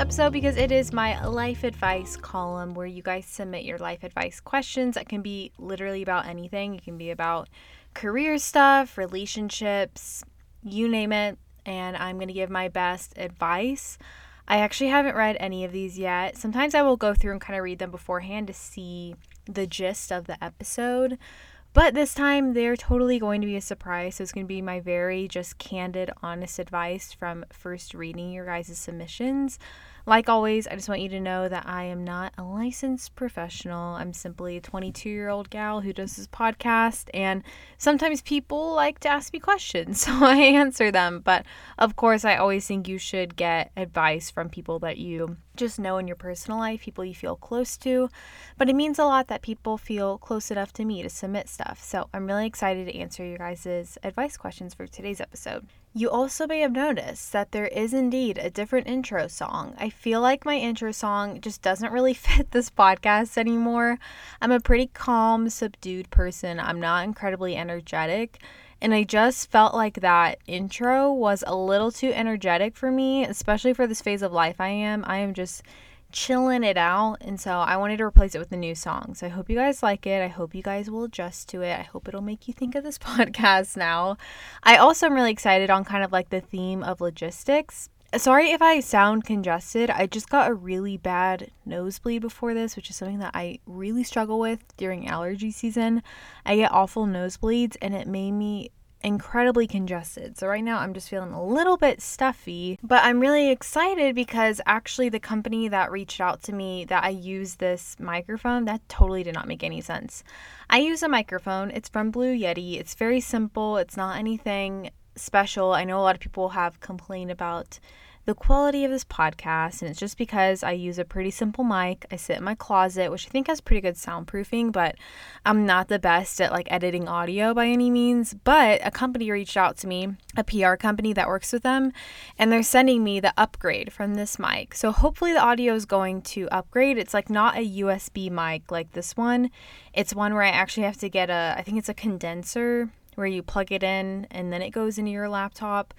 episode because it is my life advice column where you guys submit your life advice questions that can be literally about anything. It can be about career stuff, relationships, you name it. And I'm going to give my best advice. I actually haven't read any of these yet. Sometimes I will go through and kind of read them beforehand to see the gist of the episode. But this time they're totally going to be a surprise. So it's going to be my very just candid, honest advice from first reading your guys' submissions. Like always, I just want you to know that I am not a licensed professional. I'm simply a 22 year old gal who does this podcast, and sometimes people like to ask me questions, so I answer them. But of course, I always think you should get advice from people that you just know in your personal life, people you feel close to. But it means a lot that people feel close enough to me to submit stuff. So I'm really excited to answer your guys' advice questions for today's episode. You also may have noticed that there is indeed a different intro song. I feel like my intro song just doesn't really fit this podcast anymore. I'm a pretty calm, subdued person, I'm not incredibly energetic. And I just felt like that intro was a little too energetic for me, especially for this phase of life I am. I am just chilling it out. And so I wanted to replace it with a new song. So I hope you guys like it. I hope you guys will adjust to it. I hope it'll make you think of this podcast now. I also am really excited on kind of like the theme of logistics. Sorry if I sound congested. I just got a really bad nosebleed before this, which is something that I really struggle with during allergy season. I get awful nosebleeds and it made me incredibly congested. So right now I'm just feeling a little bit stuffy, but I'm really excited because actually the company that reached out to me that I use this microphone, that totally did not make any sense. I use a microphone. It's from Blue Yeti. It's very simple. It's not anything special. I know a lot of people have complained about the quality of this podcast, and it's just because I use a pretty simple mic. I sit in my closet, which I think has pretty good soundproofing, but I'm not the best at like editing audio by any means. But a company reached out to me, a PR company that works with them, and they're sending me the upgrade from this mic. So hopefully the audio is going to upgrade. It's like not a USB mic like this one, it's one where I actually have to get a, I think it's a condenser where you plug it in and then it goes into your laptop.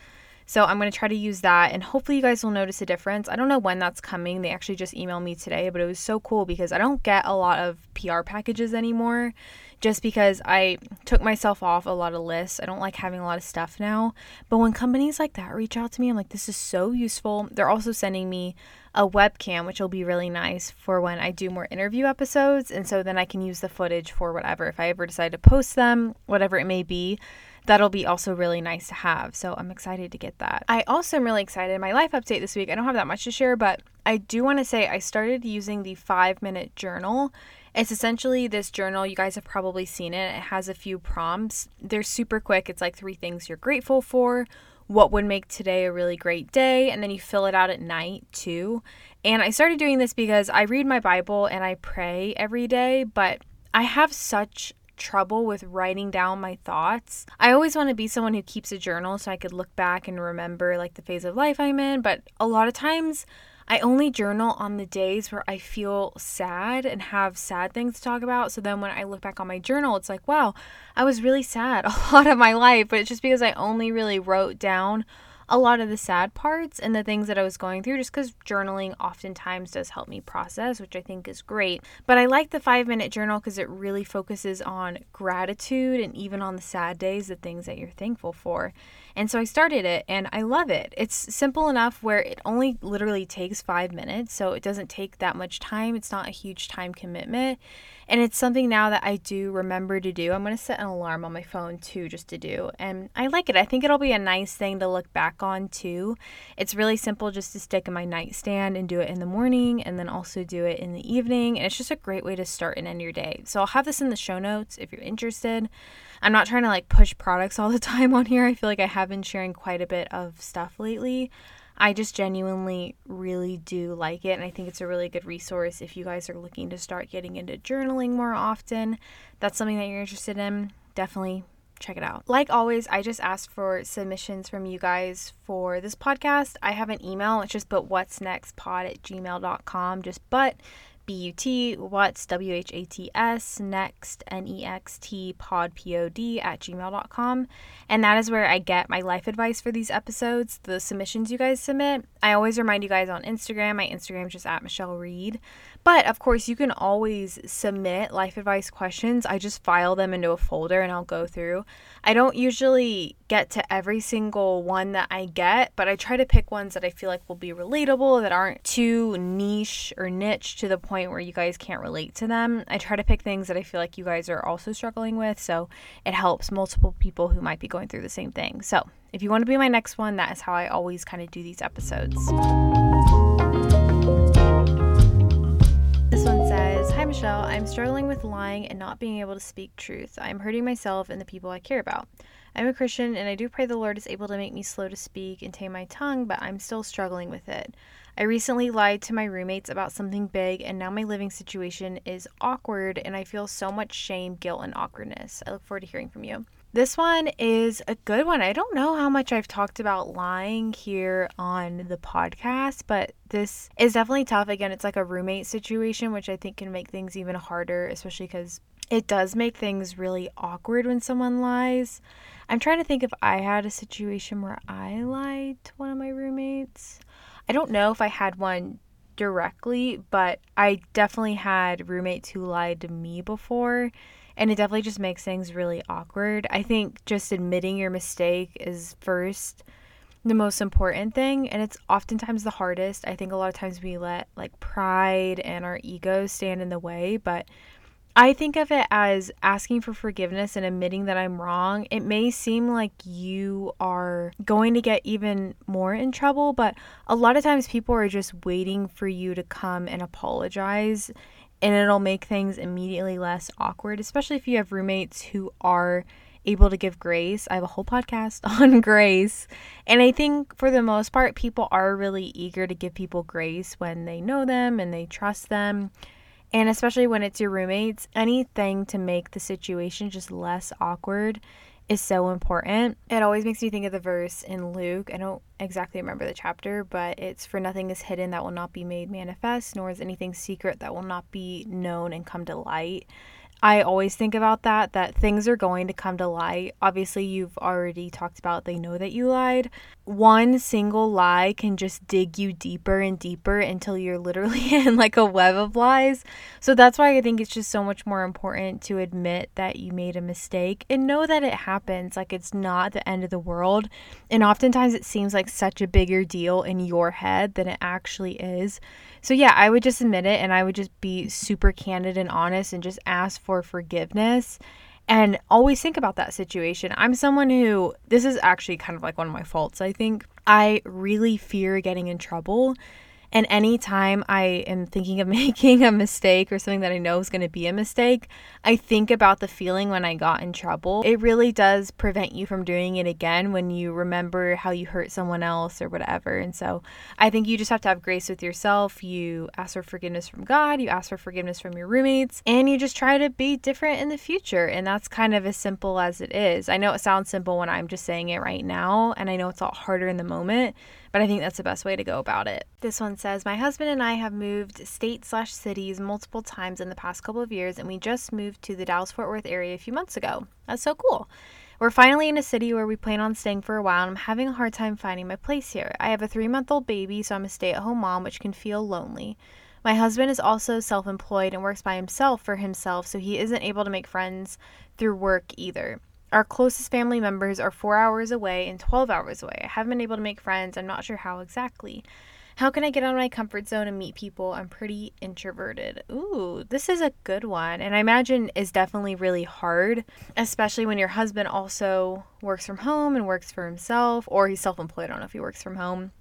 So I'm going to try to use that and hopefully you guys will notice a difference. I don't know when that's coming. They actually just emailed me today, but it was so cool because I don't get a lot of PR packages anymore just because I took myself off a lot of lists. I don't like having a lot of stuff now. But when companies like that reach out to me, I'm like, this is so useful. They're also sending me a webcam, which will be really nice for when I do more interview episodes. And so then I can use the footage for whatever. If I ever decide to post them, whatever it may be, that'll be also really nice to have. So I'm excited to get that. I also am really excited. My life update this week, I don't have that much to share, but I do want to say I started using the five minute journal. It's essentially this journal. You guys have probably seen it. It has a few prompts. They're super quick. It's like three things you're grateful for, what would make today a really great day, and then you fill it out at night too. And I started doing this because I read my Bible and I pray every day, but I have such trouble with writing down my thoughts. I always want to be someone who keeps a journal so I could look back and remember like the phase of life I'm in, but a lot of times I only journal on the days where I feel sad and have sad things to talk about. So then when I look back on my journal, it's like, wow, I was really sad a lot of my life, but it's just because I only really wrote down a lot of the sad parts and the things that I was going through just because journaling oftentimes does help me process, which I think is great. But I like the five minute journal because it really focuses on gratitude and even on the sad days, the things that you're thankful for. And so I started it and I love it. It's simple enough where it only literally takes five minutes, so it doesn't take that much time. It's not a huge time commitment. And it's something now that I do remember to do. I'm going to set an alarm on my phone too, just to do. And I like it. I think it'll be a nice thing to look back on too. It's really simple just to stick in my nightstand and do it in the morning and then also do it in the evening. And it's just a great way to start and end your day. So I'll have this in the show notes if you're interested. I'm not trying to like push products all the time on here. I feel like I have been sharing quite a bit of stuff lately. I just genuinely really do like it. And I think it's a really good resource if you guys are looking to start getting into journaling more often. That's something that you're interested in. Definitely check it out. Like always, I just ask for submissions from you guys for this podcast. I have an email. It's just but what's next pod at gmail.com. Just but B-U-T, what's, W-H-A-T-S, next, N-E-X-T, pod, P-O-D, at gmail.com. And that is where I get my life advice for these episodes, the submissions you guys submit. I always remind you guys on Instagram. My Instagram is just at Michelle Reed. But of course, you can always submit life advice questions. I just file them into a folder and I'll go through. I don't usually get to every single one that I get, but I try to pick ones that I feel like will be relatable, that aren't too niche or niche to the point where you guys can't relate to them. I try to pick things that I feel like you guys are also struggling with, so it helps multiple people who might be going through the same thing. So, if you want to be my next one, that is how I always kind of do these episodes. Michelle. I'm struggling with lying and not being able to speak truth. I'm hurting myself and the people I care about. I'm a Christian and I do pray the Lord is able to make me slow to speak and tame my tongue, but I'm still struggling with it. I recently lied to my roommates about something big, and now my living situation is awkward, and I feel so much shame, guilt, and awkwardness. I look forward to hearing from you. This one is a good one. I don't know how much I've talked about lying here on the podcast, but this is definitely tough. Again, it's like a roommate situation, which I think can make things even harder, especially because it does make things really awkward when someone lies. I'm trying to think if I had a situation where I lied to one of my roommates. I don't know if I had one directly, but I definitely had roommates who lied to me before. And it definitely just makes things really awkward. I think just admitting your mistake is first the most important thing and it's oftentimes the hardest. I think a lot of times we let like pride and our ego stand in the way, but I think of it as asking for forgiveness and admitting that I'm wrong. It may seem like you are going to get even more in trouble, but a lot of times people are just waiting for you to come and apologize, and it'll make things immediately less awkward, especially if you have roommates who are able to give grace. I have a whole podcast on grace. And I think for the most part, people are really eager to give people grace when they know them and they trust them. And especially when it's your roommates, anything to make the situation just less awkward is so important. It always makes me think of the verse in Luke. I don't exactly remember the chapter, but it's for nothing is hidden that will not be made manifest, nor is anything secret that will not be known and come to light. I always think about that, that things are going to come to light. Obviously, you've already talked about they know that you lied. One single lie can just dig you deeper and deeper until you're literally in like a web of lies. So that's why I think it's just so much more important to admit that you made a mistake and know that it happens. Like it's not the end of the world. And oftentimes it seems like such a bigger deal in your head than it actually is. So, yeah, I would just admit it and I would just be super candid and honest and just ask for forgiveness and always think about that situation. I'm someone who, this is actually kind of like one of my faults, I think. I really fear getting in trouble. And anytime I am thinking of making a mistake or something that I know is going to be a mistake, I think about the feeling when I got in trouble. It really does prevent you from doing it again when you remember how you hurt someone else or whatever. And so I think you just have to have grace with yourself. You ask for forgiveness from God, you ask for forgiveness from your roommates, and you just try to be different in the future. And that's kind of as simple as it is. I know it sounds simple when I'm just saying it right now, and I know it's a lot harder in the moment but I think that's the best way to go about it. This one says My husband and I have moved state slash cities multiple times in the past couple of years, and we just moved to the Dallas Fort Worth area a few months ago. That's so cool. We're finally in a city where we plan on staying for a while, and I'm having a hard time finding my place here. I have a three month old baby, so I'm a stay at home mom, which can feel lonely. My husband is also self employed and works by himself for himself, so he isn't able to make friends through work either. Our closest family members are four hours away and 12 hours away. I haven't been able to make friends. I'm not sure how exactly. How can I get out of my comfort zone and meet people? I'm pretty introverted. Ooh, this is a good one. And I imagine is definitely really hard, especially when your husband also works from home and works for himself, or he's self employed. I don't know if he works from home.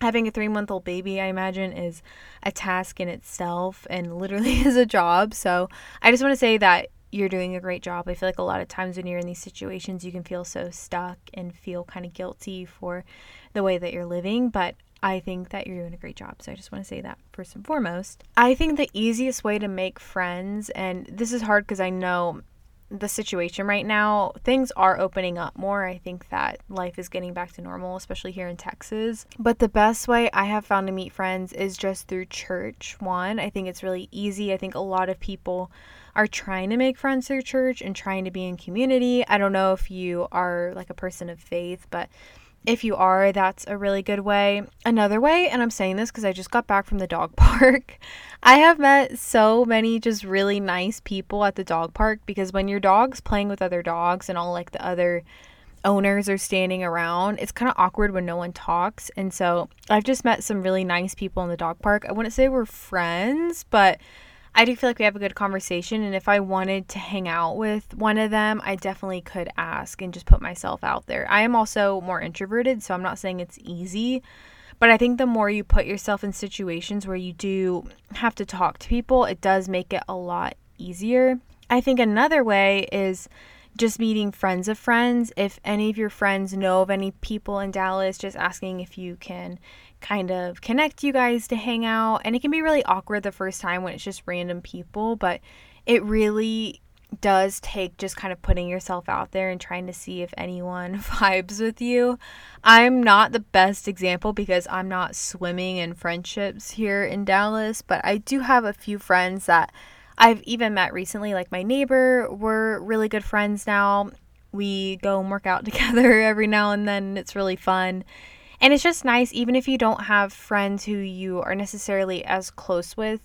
Having a three month old baby, I imagine, is a task in itself and literally is a job. So I just want to say that you're doing a great job. I feel like a lot of times when you're in these situations, you can feel so stuck and feel kind of guilty for the way that you're living. But I think that you're doing a great job. So I just want to say that first and foremost. I think the easiest way to make friends, and this is hard because I know the situation right now, things are opening up more. I think that life is getting back to normal, especially here in Texas. But the best way I have found to meet friends is just through church. One, I think it's really easy. I think a lot of people are trying to make friends through church and trying to be in community. I don't know if you are like a person of faith, but if you are, that's a really good way. Another way, and I'm saying this because I just got back from the dog park, I have met so many just really nice people at the dog park because when your dog's playing with other dogs and all like the other owners are standing around, it's kind of awkward when no one talks. And so I've just met some really nice people in the dog park. I wouldn't say we're friends, but I do feel like we have a good conversation. And if I wanted to hang out with one of them, I definitely could ask and just put myself out there. I am also more introverted, so I'm not saying it's easy. But I think the more you put yourself in situations where you do have to talk to people, it does make it a lot easier. I think another way is just meeting friends of friends. If any of your friends know of any people in Dallas, just asking if you can kind of connect you guys to hang out. And it can be really awkward the first time when it's just random people, but it really does take just kind of putting yourself out there and trying to see if anyone vibes with you. I'm not the best example because I'm not swimming in friendships here in Dallas, but I do have a few friends that I've even met recently, like my neighbor. We're really good friends now. We go and work out together every now and then. It's really fun. And it's just nice, even if you don't have friends who you are necessarily as close with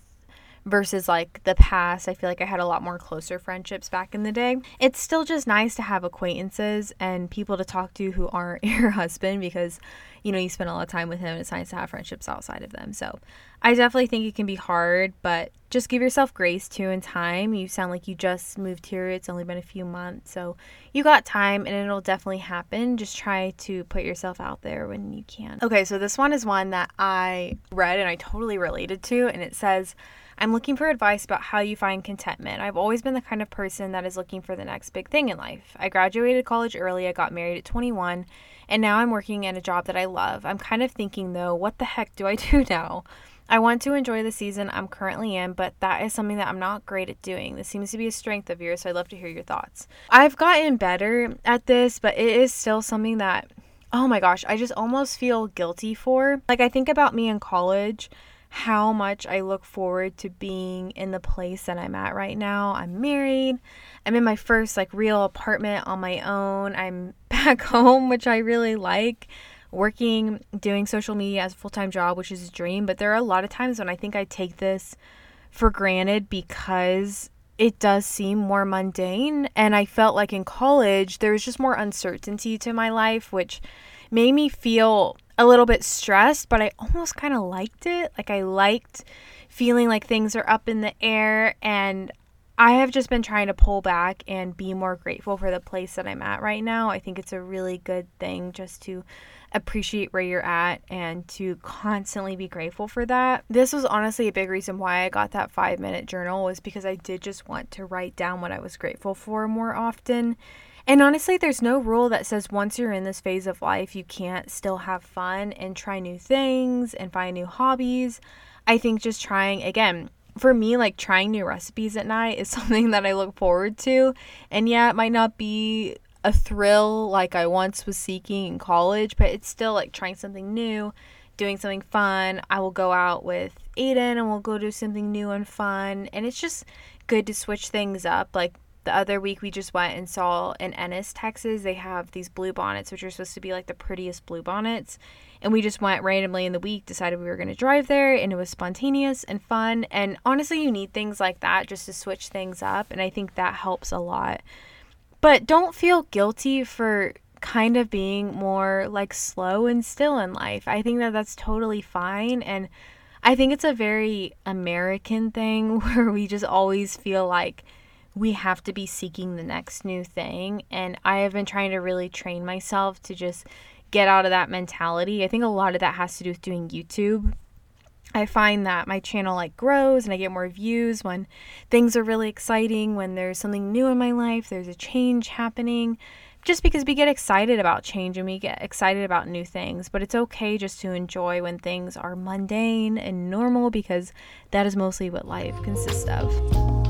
versus like the past. I feel like I had a lot more closer friendships back in the day. It's still just nice to have acquaintances and people to talk to who aren't your husband because you know you spend a lot of time with him. And it's nice to have friendships outside of them. So I definitely think it can be hard, but just give yourself grace too in time. You sound like you just moved here. It's only been a few months. So you got time and it'll definitely happen. Just try to put yourself out there when you can. Okay, so this one is one that I read and I totally related to and it says I'm looking for advice about how you find contentment. I've always been the kind of person that is looking for the next big thing in life. I graduated college early, I got married at 21, and now I'm working in a job that I love. I'm kind of thinking though, what the heck do I do now? I want to enjoy the season I'm currently in, but that is something that I'm not great at doing. This seems to be a strength of yours, so I'd love to hear your thoughts. I've gotten better at this, but it is still something that, oh my gosh, I just almost feel guilty for. Like, I think about me in college how much I look forward to being in the place that I'm at right now. I'm married. I'm in my first like real apartment on my own. I'm back home, which I really like. Working, doing social media as a full time job, which is a dream. But there are a lot of times when I think I take this for granted because it does seem more mundane. And I felt like in college, there was just more uncertainty to my life, which made me feel a little bit stressed, but I almost kind of liked it. Like I liked feeling like things are up in the air and I have just been trying to pull back and be more grateful for the place that I'm at right now. I think it's a really good thing just to appreciate where you're at and to constantly be grateful for that. This was honestly a big reason why I got that 5-minute journal was because I did just want to write down what I was grateful for more often and honestly, there's no rule that says once you're in this phase of life, you can't still have fun and try new things and find new hobbies. I think just trying, again, for me, like trying new recipes at night is something that I look forward to. And yeah, it might not be a thrill like I once was seeking in college, but it's still like trying something new, doing something fun. I will go out with Aiden and we'll go do something new and fun. And it's just good to switch things up. Like the other week we just went and saw in Ennis, Texas, they have these blue bonnets, which are supposed to be like the prettiest blue bonnets. And we just went randomly in the week, decided we were going to drive there, and it was spontaneous and fun. And honestly, you need things like that just to switch things up. And I think that helps a lot. But don't feel guilty for kind of being more like slow and still in life. I think that that's totally fine. And I think it's a very American thing where we just always feel like, we have to be seeking the next new thing. And I have been trying to really train myself to just get out of that mentality. I think a lot of that has to do with doing YouTube. I find that my channel like grows and I get more views when things are really exciting, when there's something new in my life, there's a change happening. Just because we get excited about change and we get excited about new things, but it's okay just to enjoy when things are mundane and normal because that is mostly what life consists of.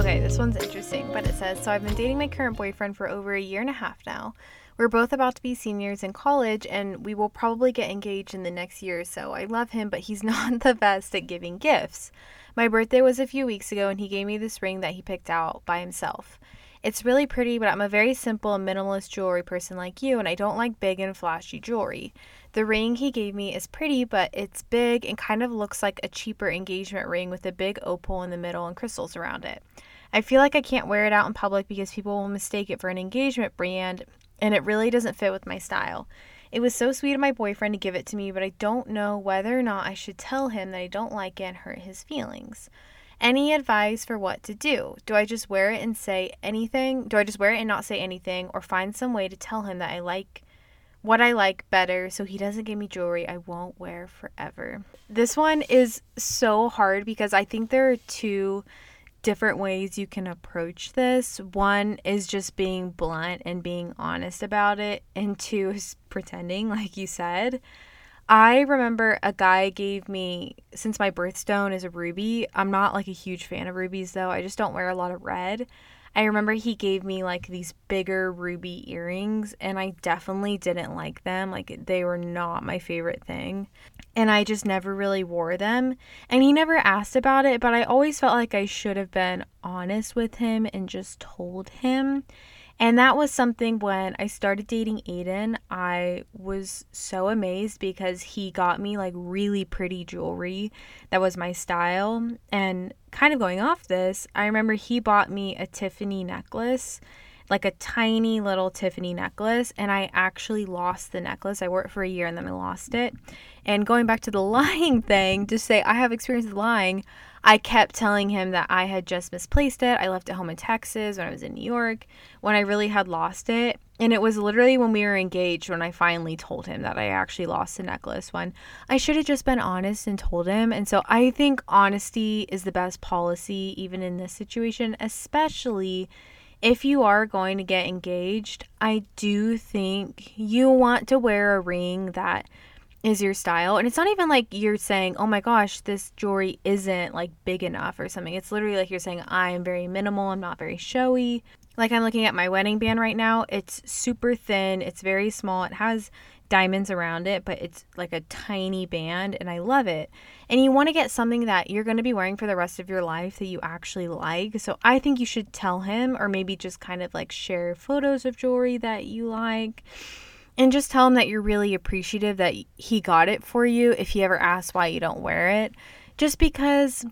Okay, this one's interesting, but it says So I've been dating my current boyfriend for over a year and a half now. We're both about to be seniors in college and we will probably get engaged in the next year or so. I love him, but he's not the best at giving gifts. My birthday was a few weeks ago and he gave me this ring that he picked out by himself. It's really pretty, but I'm a very simple and minimalist jewelry person like you, and I don't like big and flashy jewelry. The ring he gave me is pretty, but it's big and kind of looks like a cheaper engagement ring with a big opal in the middle and crystals around it. I feel like I can't wear it out in public because people will mistake it for an engagement brand, and it really doesn't fit with my style. It was so sweet of my boyfriend to give it to me, but I don't know whether or not I should tell him that I don't like it and hurt his feelings. Any advice for what to do? Do I just wear it and say anything? Do I just wear it and not say anything or find some way to tell him that I like what I like better so he doesn't give me jewelry I won't wear forever? This one is so hard because I think there are two different ways you can approach this. One is just being blunt and being honest about it, and two is pretending, like you said. I remember a guy gave me since my birthstone is a ruby. I'm not like a huge fan of rubies though. I just don't wear a lot of red. I remember he gave me like these bigger ruby earrings and I definitely didn't like them. Like they were not my favorite thing. And I just never really wore them. And he never asked about it, but I always felt like I should have been honest with him and just told him. And that was something when I started dating Aiden, I was so amazed because he got me like really pretty jewelry that was my style. And kind of going off this, I remember he bought me a Tiffany necklace, like a tiny little Tiffany necklace, and I actually lost the necklace. I wore it for a year and then I lost it. And going back to the lying thing, to say I have experience with lying, I kept telling him that I had just misplaced it. I left it home in Texas when I was in New York when I really had lost it. And it was literally when we were engaged when I finally told him that I actually lost the necklace when I should have just been honest and told him. And so I think honesty is the best policy, even in this situation, especially if you are going to get engaged. I do think you want to wear a ring that is your style. And it's not even like you're saying, oh my gosh, this jewelry isn't like big enough or something. It's literally like you're saying, I'm very minimal, I'm not very showy. Like I'm looking at my wedding band right now. It's super thin, it's very small, it has diamonds around it, but it's like a tiny band and I love it. And you want to get something that you're going to be wearing for the rest of your life that you actually like. So I think you should tell him or maybe just kind of like share photos of jewelry that you like and just tell him that you're really appreciative that he got it for you if he ever asks why you don't wear it. Just because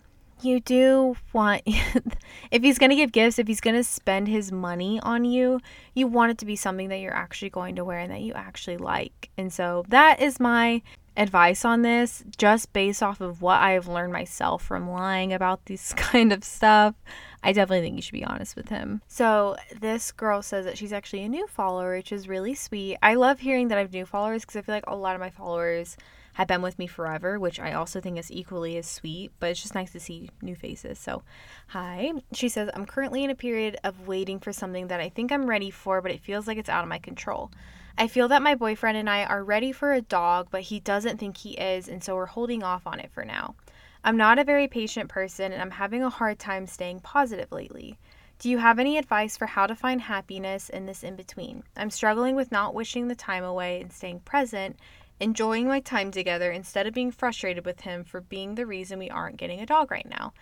you do want, if he's going to give gifts, if he's going to spend his money on you, you want it to be something that you're actually going to wear and that you actually like. And so that is my advice on this, just based off of what I've learned myself from lying about this kind of stuff. I definitely think you should be honest with him. So, this girl says that she's actually a new follower, which is really sweet. I love hearing that I have new followers because I feel like a lot of my followers have been with me forever, which I also think is equally as sweet, but it's just nice to see new faces. So, hi. She says, I'm currently in a period of waiting for something that I think I'm ready for, but it feels like it's out of my control. I feel that my boyfriend and I are ready for a dog, but he doesn't think he is, and so we're holding off on it for now. I'm not a very patient person and I'm having a hard time staying positive lately. Do you have any advice for how to find happiness in this in between? I'm struggling with not wishing the time away and staying present, enjoying my time together instead of being frustrated with him for being the reason we aren't getting a dog right now.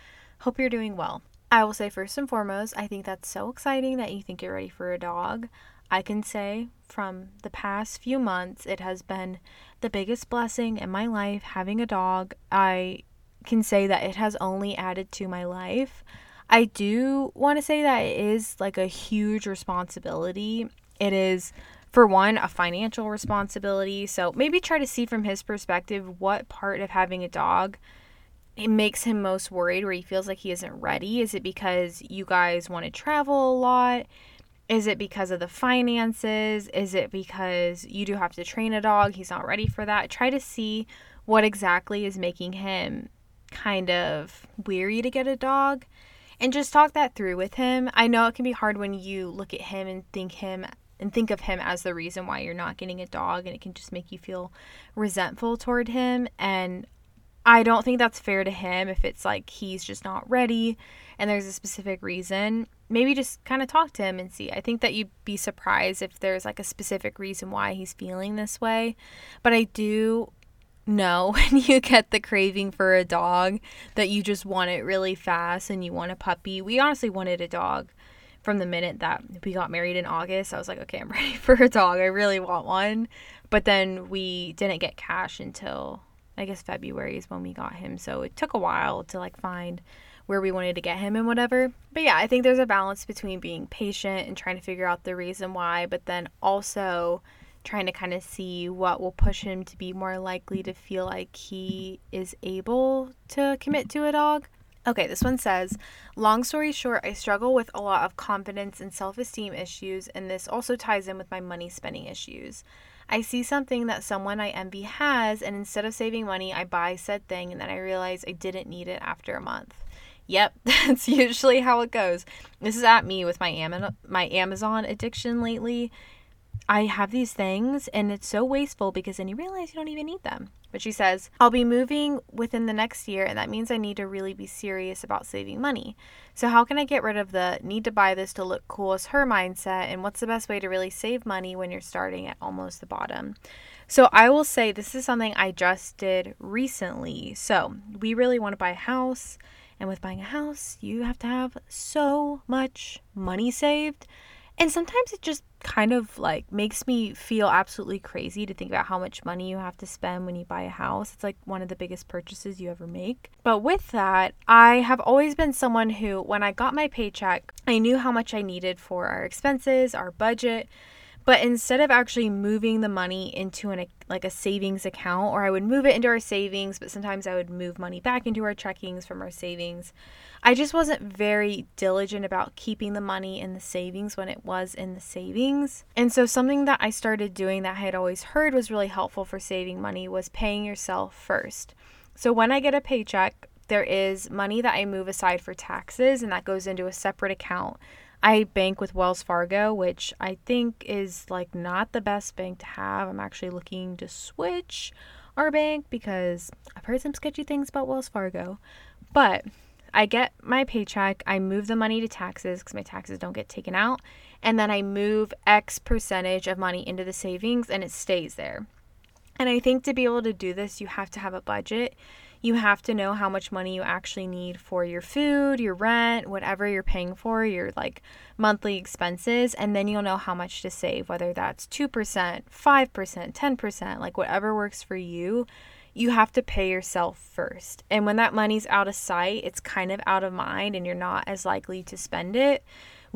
Hope you're doing well. I will say, first and foremost, I think that's so exciting that you think you're ready for a dog. I can say from the past few months, it has been the biggest blessing in my life having a dog. I can say that it has only added to my life. I do want to say that it is like a huge responsibility. It is, for one, a financial responsibility. So maybe try to see from his perspective what part of having a dog it makes him most worried where he feels like he isn't ready. Is it because you guys want to travel a lot? Is it because of the finances? Is it because you do have to train a dog? He's not ready for that. Try to see what exactly is making him kind of weary to get a dog and just talk that through with him. I know it can be hard when you look at him and think him and think of him as the reason why you're not getting a dog and it can just make you feel resentful toward him and I don't think that's fair to him if it's like he's just not ready and there's a specific reason. Maybe just kind of talk to him and see. I think that you'd be surprised if there's like a specific reason why he's feeling this way. But I do know when you get the craving for a dog that you just want it really fast and you want a puppy. We honestly wanted a dog from the minute that we got married in August. I was like, okay, I'm ready for a dog. I really want one. But then we didn't get cash until I guess February is when we got him. So it took a while to like find where we wanted to get him and whatever. But yeah, I think there's a balance between being patient and trying to figure out the reason why, but then also trying to kind of see what will push him to be more likely to feel like he is able to commit to a dog. Okay, this one says, long story short, I struggle with a lot of confidence and self esteem issues, and this also ties in with my money spending issues. I see something that someone I envy has, and instead of saving money, I buy said thing, and then I realize I didn't need it after a month. Yep, that's usually how it goes. This is at me with my Am- my Amazon addiction lately. I have these things and it's so wasteful because then you realize you don't even need them. But she says, I'll be moving within the next year, and that means I need to really be serious about saving money. So, how can I get rid of the need to buy this to look cool as her mindset? And what's the best way to really save money when you're starting at almost the bottom? So, I will say this is something I just did recently. So, we really want to buy a house. And with buying a house, you have to have so much money saved. And sometimes it just kind of like makes me feel absolutely crazy to think about how much money you have to spend when you buy a house. It's like one of the biggest purchases you ever make. But with that, I have always been someone who, when I got my paycheck, I knew how much I needed for our expenses, our budget. But instead of actually moving the money into an like a savings account or I would move it into our savings, but sometimes I would move money back into our checkings from our savings. I just wasn't very diligent about keeping the money in the savings when it was in the savings. And so something that I started doing that I had always heard was really helpful for saving money was paying yourself first. So when I get a paycheck, there is money that I move aside for taxes and that goes into a separate account I bank with Wells Fargo, which I think is like not the best bank to have. I'm actually looking to switch our bank because I've heard some sketchy things about Wells Fargo. But I get my paycheck, I move the money to taxes because my taxes don't get taken out, and then I move X percentage of money into the savings and it stays there. And I think to be able to do this, you have to have a budget you have to know how much money you actually need for your food, your rent, whatever you're paying for, your like monthly expenses, and then you'll know how much to save, whether that's 2%, 5%, 10%, like whatever works for you. You have to pay yourself first. And when that money's out of sight, it's kind of out of mind and you're not as likely to spend it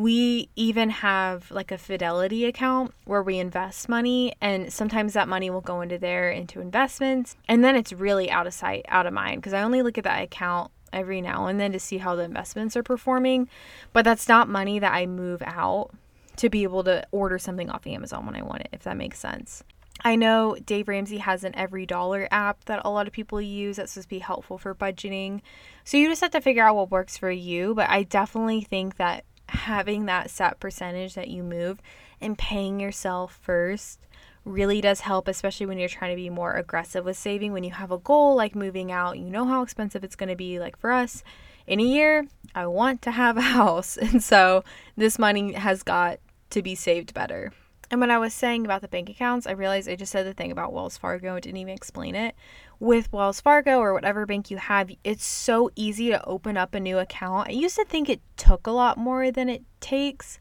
we even have like a fidelity account where we invest money and sometimes that money will go into there into investments and then it's really out of sight out of mind because i only look at that account every now and then to see how the investments are performing but that's not money that i move out to be able to order something off amazon when i want it if that makes sense I know Dave Ramsey has an Every Dollar app that a lot of people use that's supposed to be helpful for budgeting. So you just have to figure out what works for you. But I definitely think that having that set percentage that you move and paying yourself first really does help, especially when you're trying to be more aggressive with saving. When you have a goal like moving out, you know how expensive it's going to be. Like for us, in a year, I want to have a house. And so this money has got to be saved better. And when I was saying about the bank accounts, I realized I just said the thing about Wells Fargo and didn't even explain it. With Wells Fargo or whatever bank you have, it's so easy to open up a new account. I used to think it took a lot more than it takes,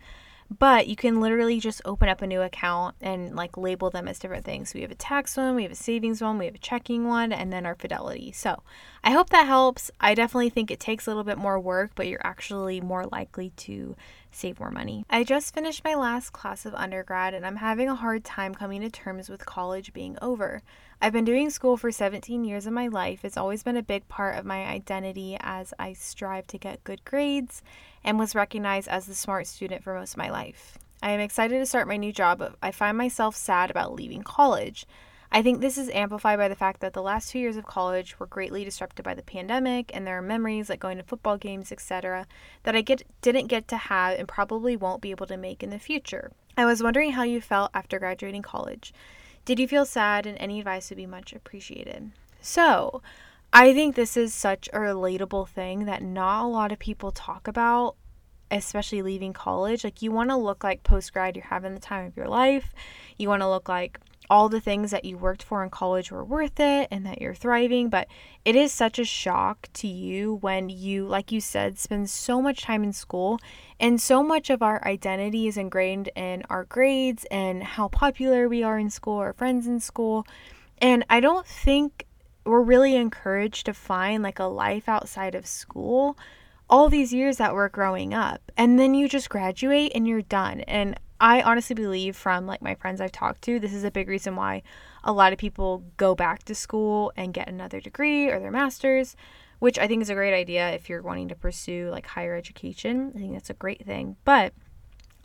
but you can literally just open up a new account and like label them as different things. We have a tax one, we have a savings one, we have a checking one, and then our fidelity. So I hope that helps. I definitely think it takes a little bit more work, but you're actually more likely to save more money. I just finished my last class of undergrad and I'm having a hard time coming to terms with college being over. I've been doing school for 17 years of my life. It's always been a big part of my identity as I strive to get good grades and was recognized as the smart student for most of my life. I am excited to start my new job, but I find myself sad about leaving college. I think this is amplified by the fact that the last two years of college were greatly disrupted by the pandemic, and there are memories like going to football games, etc., that I get didn't get to have and probably won't be able to make in the future. I was wondering how you felt after graduating college. Did you feel sad, and any advice would be much appreciated. So, I think this is such a relatable thing that not a lot of people talk about, especially leaving college. Like, you want to look like post grad, you're having the time of your life. You want to look like all the things that you worked for in college were worth it and that you're thriving. But it is such a shock to you when you, like you said, spend so much time in school and so much of our identity is ingrained in our grades and how popular we are in school, our friends in school. And I don't think we're really encouraged to find like a life outside of school all these years that we're growing up. And then you just graduate and you're done. And I honestly believe from like my friends I've talked to, this is a big reason why a lot of people go back to school and get another degree or their master's, which I think is a great idea if you're wanting to pursue like higher education. I think that's a great thing. But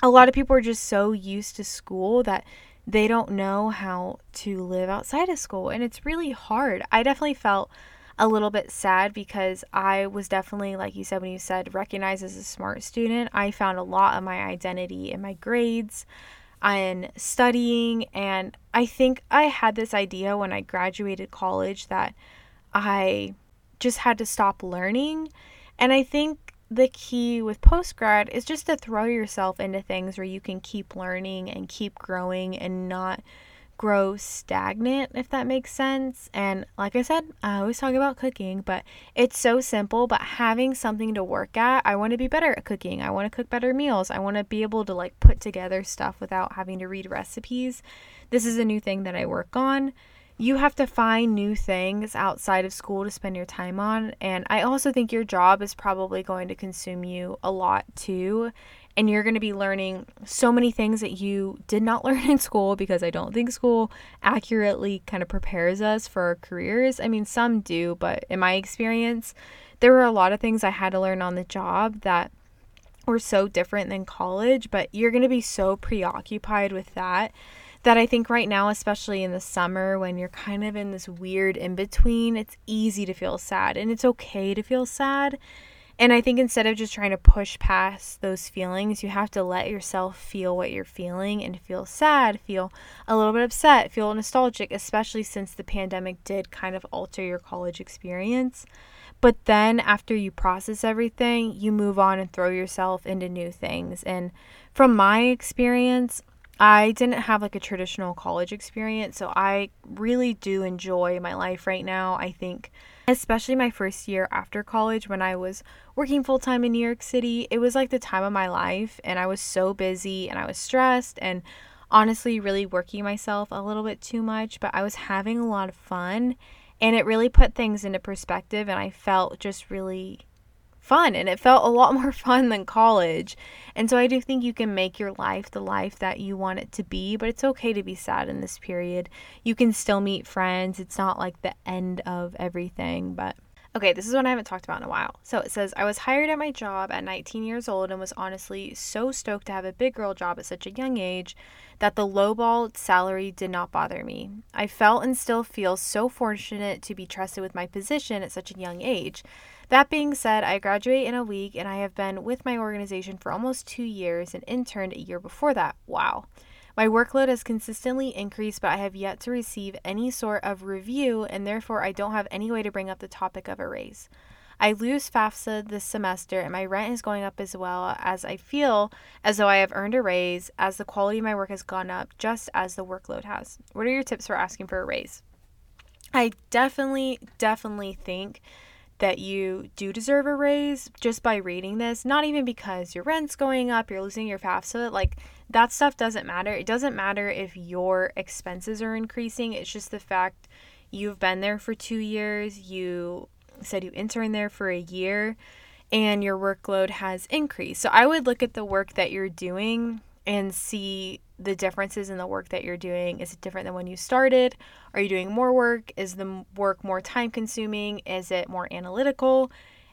a lot of people are just so used to school that they don't know how to live outside of school and it's really hard. I definitely felt a little bit sad because I was definitely, like you said, when you said recognized as a smart student, I found a lot of my identity in my grades and studying. And I think I had this idea when I graduated college that I just had to stop learning. And I think the key with post grad is just to throw yourself into things where you can keep learning and keep growing and not grow stagnant, if that makes sense. And like I said, I always talk about cooking, but it's so simple. But having something to work at, I want to be better at cooking. I want to cook better meals. I want to be able to like put together stuff without having to read recipes. This is a new thing that I work on. You have to find new things outside of school to spend your time on. And I also think your job is probably going to consume you a lot too and you're going to be learning so many things that you did not learn in school because I don't think school accurately kind of prepares us for our careers. I mean, some do, but in my experience, there were a lot of things I had to learn on the job that were so different than college, but you're going to be so preoccupied with that that I think right now, especially in the summer when you're kind of in this weird in between, it's easy to feel sad and it's okay to feel sad and I think instead of just trying to push past those feelings, you have to let yourself feel what you're feeling and feel sad, feel a little bit upset, feel nostalgic, especially since the pandemic did kind of alter your college experience. But then after you process everything, you move on and throw yourself into new things. And from my experience, I didn't have like a traditional college experience, so I really do enjoy my life right now. I think especially my first year after college when I was working full time in New York City. It was like the time of my life, and I was so busy and I was stressed and honestly really working myself a little bit too much, but I was having a lot of fun and it really put things into perspective, and I felt just really fun and it felt a lot more fun than college. And so I do think you can make your life the life that you want it to be, but it's okay to be sad in this period. You can still meet friends. It's not like the end of everything, but Okay, this is one I haven't talked about in a while. So it says, I was hired at my job at 19 years old and was honestly so stoked to have a big girl job at such a young age that the lowball salary did not bother me. I felt and still feel so fortunate to be trusted with my position at such a young age. That being said, I graduate in a week and I have been with my organization for almost two years and interned a year before that. Wow. My workload has consistently increased, but I have yet to receive any sort of review, and therefore I don't have any way to bring up the topic of a raise. I lose FAFSA this semester, and my rent is going up as well as I feel as though I have earned a raise as the quality of my work has gone up just as the workload has. What are your tips for asking for a raise? I definitely, definitely think that you do deserve a raise just by reading this, not even because your rent's going up, you're losing your FAFSA, like that stuff doesn't matter. It doesn't matter if your expenses are increasing. It's just the fact you've been there for 2 years, you said you interned there for a year and your workload has increased. So I would look at the work that you're doing and see the differences in the work that you're doing. Is it different than when you started? Are you doing more work? Is the work more time consuming? Is it more analytical?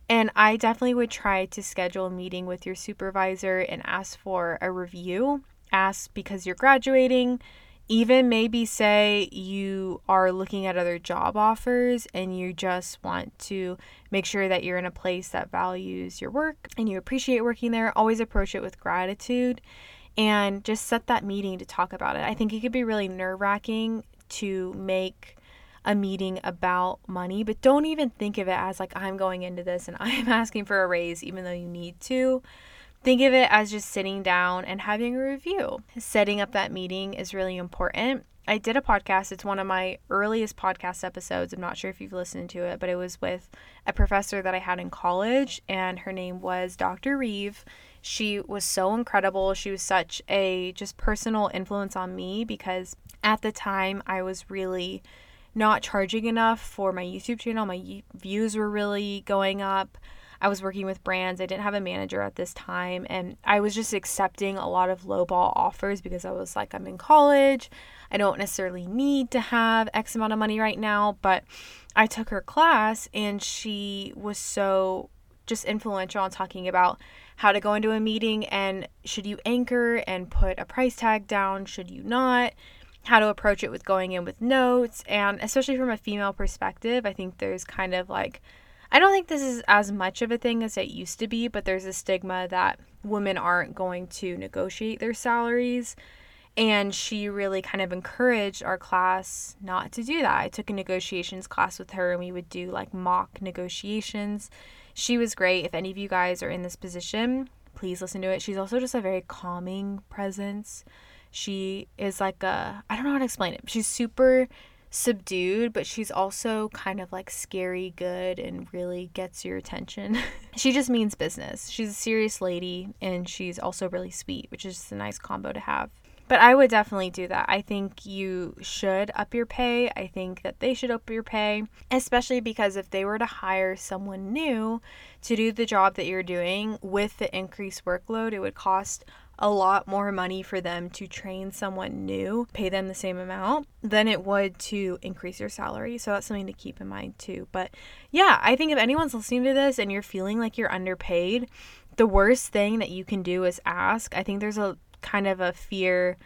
And I definitely would try to schedule a meeting with your supervisor and ask for a review. Ask because you're graduating. Even maybe say you are looking at other job offers and you just want to make sure that you're in a place that values your work and you appreciate working there. Always approach it with gratitude and just set that meeting to talk about it. I think it could be really nerve wracking to make a meeting about money, but don't even think of it as like I'm going into this and I'm asking for a raise, even though you need to. Think of it as just sitting down and having a review. Setting up that meeting is really important. I did a podcast. It's one of my earliest podcast episodes. I'm not sure if you've listened to it, but it was with a professor that I had in college, and her name was Dr. Reeve. She was so incredible. She was such a just personal influence on me because at the time I was really not charging enough for my YouTube channel. My views were really going up. I was working with brands. I didn't have a manager at this time. And I was just accepting a lot of lowball offers because I was like, I'm in college. I don't necessarily need to have X amount of money right now. But I took her class and she was so just influential on talking about how to go into a meeting and should you anchor and put a price tag down, should you not, how to approach it with going in with notes. And especially from a female perspective, I think there's kind of like, I don't think this is as much of a thing as it used to be, but there's a stigma that women aren't going to negotiate their salaries. And she really kind of encouraged our class not to do that. I took a negotiations class with her and we would do like mock negotiations. She was great. If any of you guys are in this position, please listen to it. She's also just a very calming presence. She is like a, I don't know how to explain it. She's super subdued, but she's also kind of like scary good and really gets your attention. she just means business. She's a serious lady and she's also really sweet, which is a nice combo to have. But I would definitely do that. I think you should up your pay. I think that they should up your pay, especially because if they were to hire someone new to do the job that you're doing with the increased workload, it would cost a lot more money for them to train someone new, pay them the same amount than it would to increase your salary. So that's something to keep in mind too. But yeah, I think if anyone's listening to this and you're feeling like you're underpaid, the worst thing that you can do is ask. I think there's a kind of a fear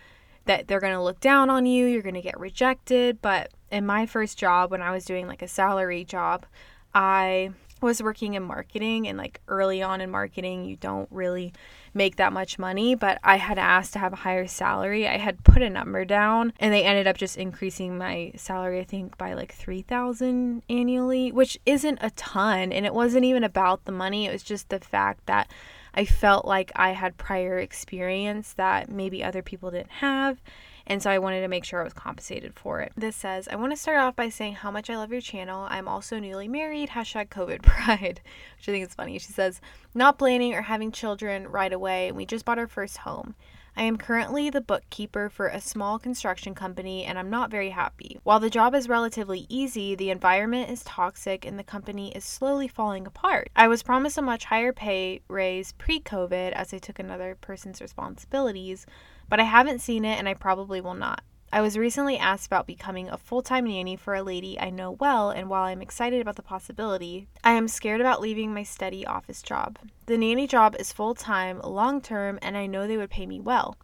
that they're going to look down on you, you're going to get rejected. But in my first job, when I was doing like a salary job, I was working in marketing and like early on in marketing you don't really make that much money. But i had asked to have a higher salary. I had put a number down and they ended up just increasing my salary i think by like 3000 annually which isn't a ton. And it wasn't even about the money. It was just the fact that i felt like i had prior experience that maybe other people didn't have and so I wanted to make sure I was compensated for it. This says, I want to start off by saying how much I love your channel. I'm also newly married, hashtag COVID pride, which I think is funny. She says, not planning or having children right away, we just bought our first home. I am currently the bookkeeper for a small construction company and I'm not very happy. While the job is relatively easy, the environment is toxic and the company is slowly falling apart. I was promised a much higher pay raise pre COVID as I took another person's responsibilities, but I haven't seen it and I probably will not. I was recently asked about becoming a full time nanny for a lady I know well, and while I'm excited about the possibility, I am scared about leaving my steady office job. The nanny job is full time, long term, and I know they would pay me well.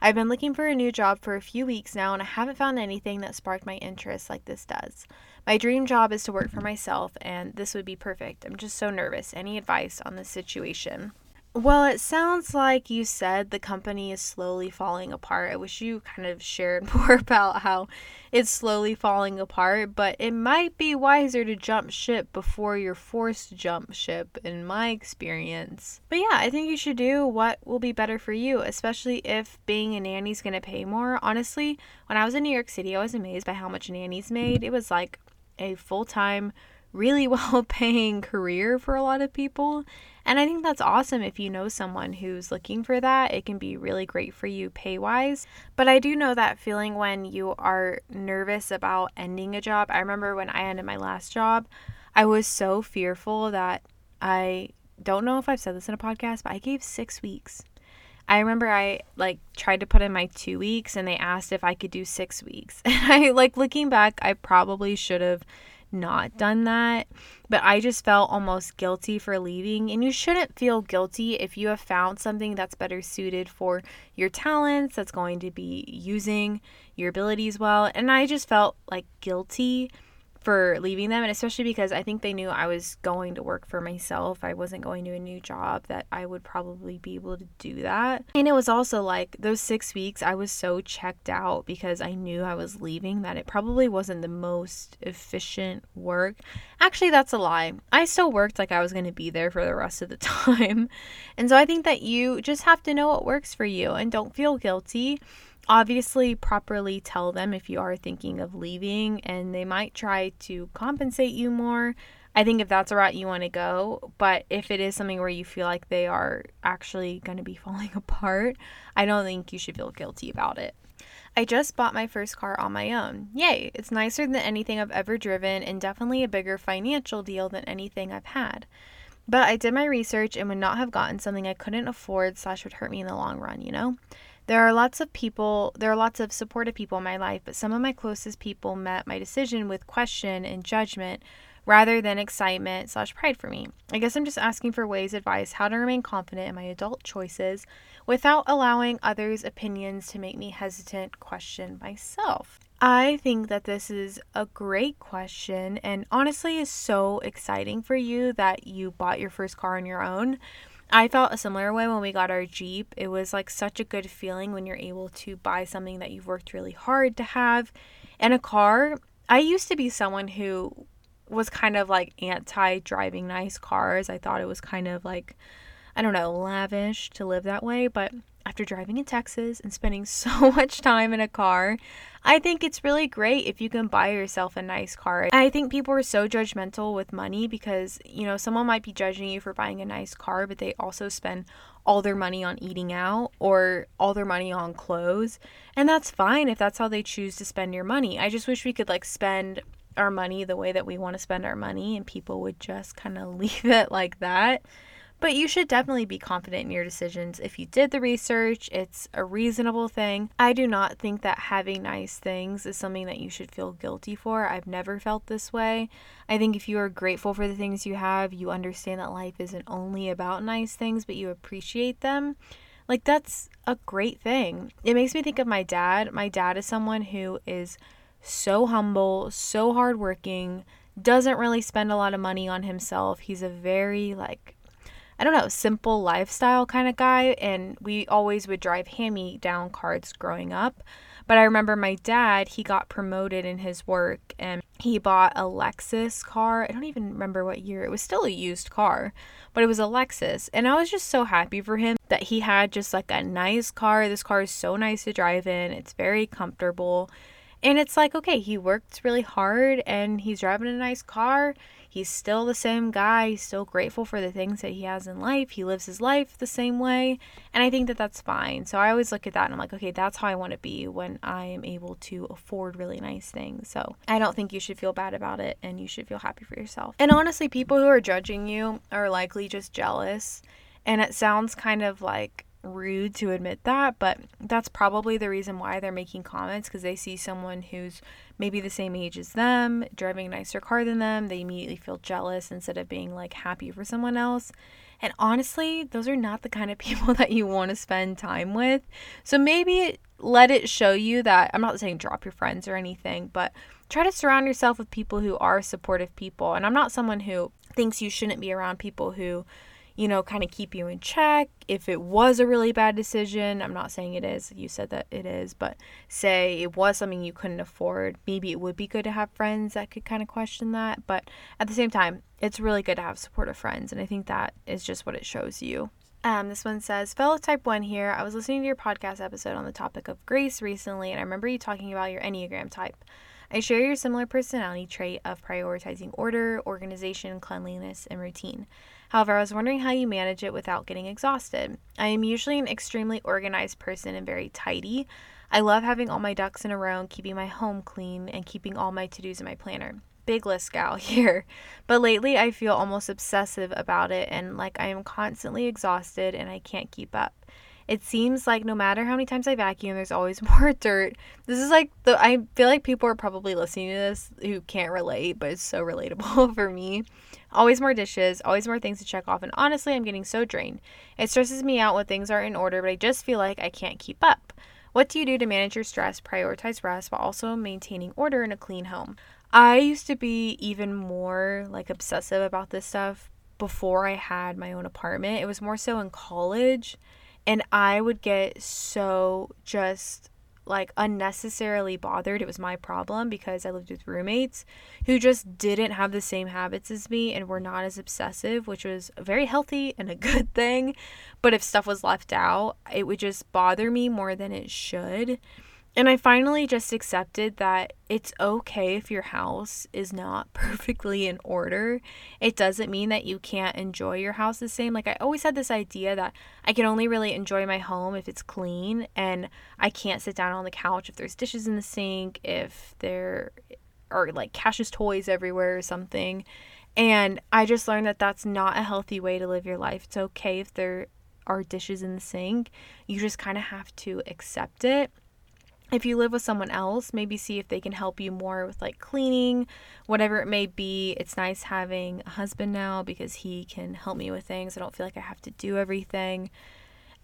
I've been looking for a new job for a few weeks now, and I haven't found anything that sparked my interest like this does. My dream job is to work for myself, and this would be perfect. I'm just so nervous. Any advice on this situation? Well, it sounds like you said the company is slowly falling apart. I wish you kind of shared more about how it's slowly falling apart, but it might be wiser to jump ship before you're forced to jump ship, in my experience. But yeah, I think you should do what will be better for you, especially if being a nanny is going to pay more. Honestly, when I was in New York City, I was amazed by how much nannies made. It was like a full time, really well paying career for a lot of people. And I think that's awesome if you know someone who's looking for that. It can be really great for you pay wise. But I do know that feeling when you are nervous about ending a job. I remember when I ended my last job, I was so fearful that I don't know if I've said this in a podcast, but I gave six weeks. I remember I like tried to put in my two weeks and they asked if I could do six weeks. And I like looking back, I probably should have not done that. But I just felt almost guilty for leaving. And you shouldn't feel guilty if you have found something that's better suited for your talents, that's going to be using your abilities well. And I just felt like guilty for leaving them and especially because I think they knew I was going to work for myself. I wasn't going to a new job that I would probably be able to do that. And it was also like those 6 weeks I was so checked out because I knew I was leaving that it probably wasn't the most efficient work. Actually, that's a lie. I still worked like I was going to be there for the rest of the time. And so I think that you just have to know what works for you and don't feel guilty obviously properly tell them if you are thinking of leaving and they might try to compensate you more. I think if that's a route you want to go, but if it is something where you feel like they are actually going to be falling apart, I don't think you should feel guilty about it. I just bought my first car on my own. Yay! It's nicer than anything I've ever driven and definitely a bigger financial deal than anything I've had. But I did my research and would not have gotten something I couldn't afford slash would hurt me in the long run, you know? There are lots of people, there are lots of supportive people in my life, but some of my closest people met my decision with question and judgment rather than excitement slash pride for me. I guess I'm just asking for ways, advice, how to remain confident in my adult choices without allowing others' opinions to make me hesitant, question myself. I think that this is a great question and honestly is so exciting for you that you bought your first car on your own. I felt a similar way when we got our Jeep. It was like such a good feeling when you're able to buy something that you've worked really hard to have. And a car, I used to be someone who was kind of like anti driving nice cars. I thought it was kind of like, I don't know, lavish to live that way. But after driving in Texas and spending so much time in a car, I think it's really great if you can buy yourself a nice car. I think people are so judgmental with money because, you know, someone might be judging you for buying a nice car, but they also spend all their money on eating out or all their money on clothes. And that's fine if that's how they choose to spend your money. I just wish we could like spend our money the way that we want to spend our money and people would just kind of leave it like that. But you should definitely be confident in your decisions. If you did the research, it's a reasonable thing. I do not think that having nice things is something that you should feel guilty for. I've never felt this way. I think if you are grateful for the things you have, you understand that life isn't only about nice things, but you appreciate them. Like, that's a great thing. It makes me think of my dad. My dad is someone who is so humble, so hardworking, doesn't really spend a lot of money on himself. He's a very, like, I don't know, simple lifestyle kind of guy. And we always would drive hand me down cards growing up. But I remember my dad, he got promoted in his work and he bought a Lexus car. I don't even remember what year. It was still a used car, but it was a Lexus. And I was just so happy for him that he had just like a nice car. This car is so nice to drive in, it's very comfortable. And it's like, okay, he worked really hard and he's driving a nice car. He's still the same guy. He's still grateful for the things that he has in life. He lives his life the same way. And I think that that's fine. So I always look at that and I'm like, okay, that's how I want to be when I am able to afford really nice things. So I don't think you should feel bad about it and you should feel happy for yourself. And honestly, people who are judging you are likely just jealous. And it sounds kind of like rude to admit that, but that's probably the reason why they're making comments because they see someone who's maybe the same age as them, driving a nicer car than them. They immediately feel jealous instead of being like happy for someone else. And honestly, those are not the kind of people that you want to spend time with. So maybe let it show you that I'm not saying drop your friends or anything, but try to surround yourself with people who are supportive people. And I'm not someone who thinks you shouldn't be around people who you know, kind of keep you in check. If it was a really bad decision, I'm not saying it is, you said that it is, but say it was something you couldn't afford, maybe it would be good to have friends that could kind of question that. But at the same time, it's really good to have supportive friends. And I think that is just what it shows you. Um, this one says, Fellow Type 1 here. I was listening to your podcast episode on the topic of grace recently, and I remember you talking about your Enneagram type. I share your similar personality trait of prioritizing order, organization, cleanliness, and routine. However, I was wondering how you manage it without getting exhausted. I am usually an extremely organized person and very tidy. I love having all my ducks in a row and keeping my home clean and keeping all my to dos in my planner. Big list gal here. But lately, I feel almost obsessive about it and like I am constantly exhausted and I can't keep up. It seems like no matter how many times I vacuum, there's always more dirt. This is like the I feel like people are probably listening to this who can't relate, but it's so relatable for me. Always more dishes, always more things to check off, and honestly, I'm getting so drained. It stresses me out when things aren't in order, but I just feel like I can't keep up. What do you do to manage your stress, prioritize rest, while also maintaining order in a clean home? I used to be even more like obsessive about this stuff before I had my own apartment. It was more so in college. And I would get so just like unnecessarily bothered. It was my problem because I lived with roommates who just didn't have the same habits as me and were not as obsessive, which was very healthy and a good thing. But if stuff was left out, it would just bother me more than it should. And I finally just accepted that it's okay if your house is not perfectly in order. It doesn't mean that you can't enjoy your house the same. Like, I always had this idea that I can only really enjoy my home if it's clean, and I can't sit down on the couch if there's dishes in the sink, if there are like Cash's toys everywhere or something. And I just learned that that's not a healthy way to live your life. It's okay if there are dishes in the sink, you just kind of have to accept it if you live with someone else, maybe see if they can help you more with like cleaning, whatever it may be. It's nice having a husband now because he can help me with things. I don't feel like I have to do everything.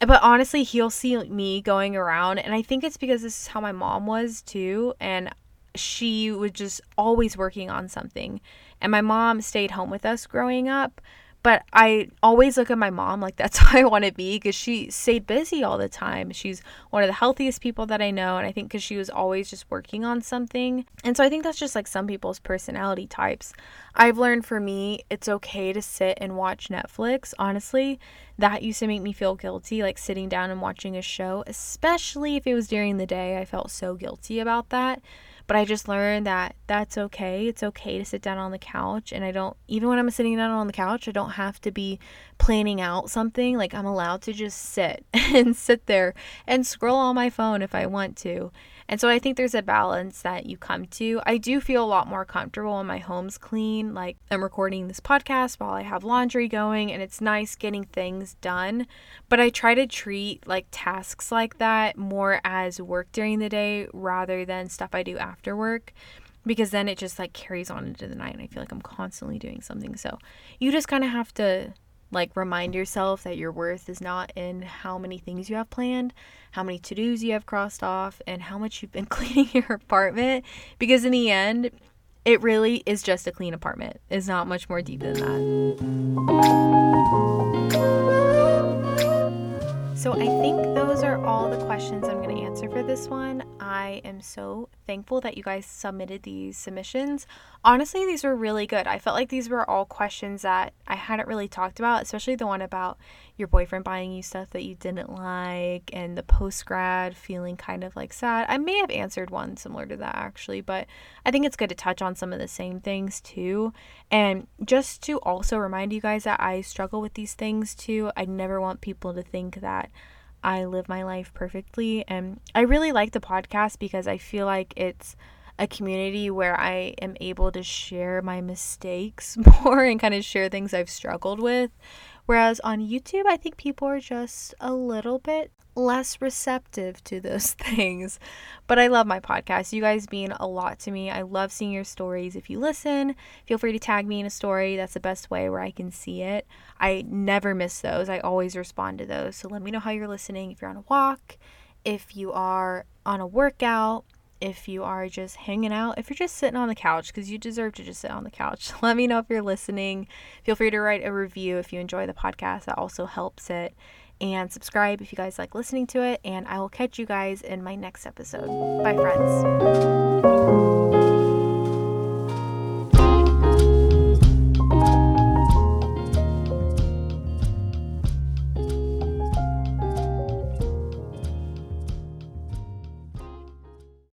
But honestly, he'll see me going around, and I think it's because this is how my mom was too. And she was just always working on something. And my mom stayed home with us growing up. But I always look at my mom like that's how I want to be because she stayed busy all the time. She's one of the healthiest people that I know. And I think because she was always just working on something. And so I think that's just like some people's personality types. I've learned for me, it's okay to sit and watch Netflix. Honestly, that used to make me feel guilty, like sitting down and watching a show, especially if it was during the day. I felt so guilty about that. But I just learned that that's okay. It's okay to sit down on the couch. And I don't, even when I'm sitting down on the couch, I don't have to be planning out something. Like I'm allowed to just sit and sit there and scroll on my phone if I want to. And so I think there's a balance that you come to. I do feel a lot more comfortable when my home's clean. Like I'm recording this podcast while I have laundry going, and it's nice getting things done. But I try to treat like tasks like that more as work during the day rather than stuff I do after work because then it just like carries on into the night and I feel like I'm constantly doing something. So you just kind of have to like, remind yourself that your worth is not in how many things you have planned, how many to dos you have crossed off, and how much you've been cleaning your apartment. Because in the end, it really is just a clean apartment. It's not much more deep than that. So I think those are all the questions I'm going to answer for this one. I am so thankful that you guys submitted these submissions. Honestly, these were really good. I felt like these were all questions that I hadn't really talked about, especially the one about your boyfriend buying you stuff that you didn't like and the post grad feeling kind of like sad. I may have answered one similar to that actually, but I think it's good to touch on some of the same things too. And just to also remind you guys that I struggle with these things too. I never want people to think that I live my life perfectly. And I really like the podcast because I feel like it's a community where I am able to share my mistakes more and kind of share things I've struggled with. Whereas on YouTube, I think people are just a little bit less receptive to those things. But I love my podcast. You guys mean a lot to me. I love seeing your stories. If you listen, feel free to tag me in a story. That's the best way where I can see it. I never miss those. I always respond to those. So let me know how you're listening. If you're on a walk, if you are on a workout, if you are just hanging out, if you're just sitting on the couch, because you deserve to just sit on the couch. Let me know if you're listening. Feel free to write a review if you enjoy the podcast. That also helps it and subscribe if you guys like listening to it. And I will catch you guys in my next episode. Bye, friends.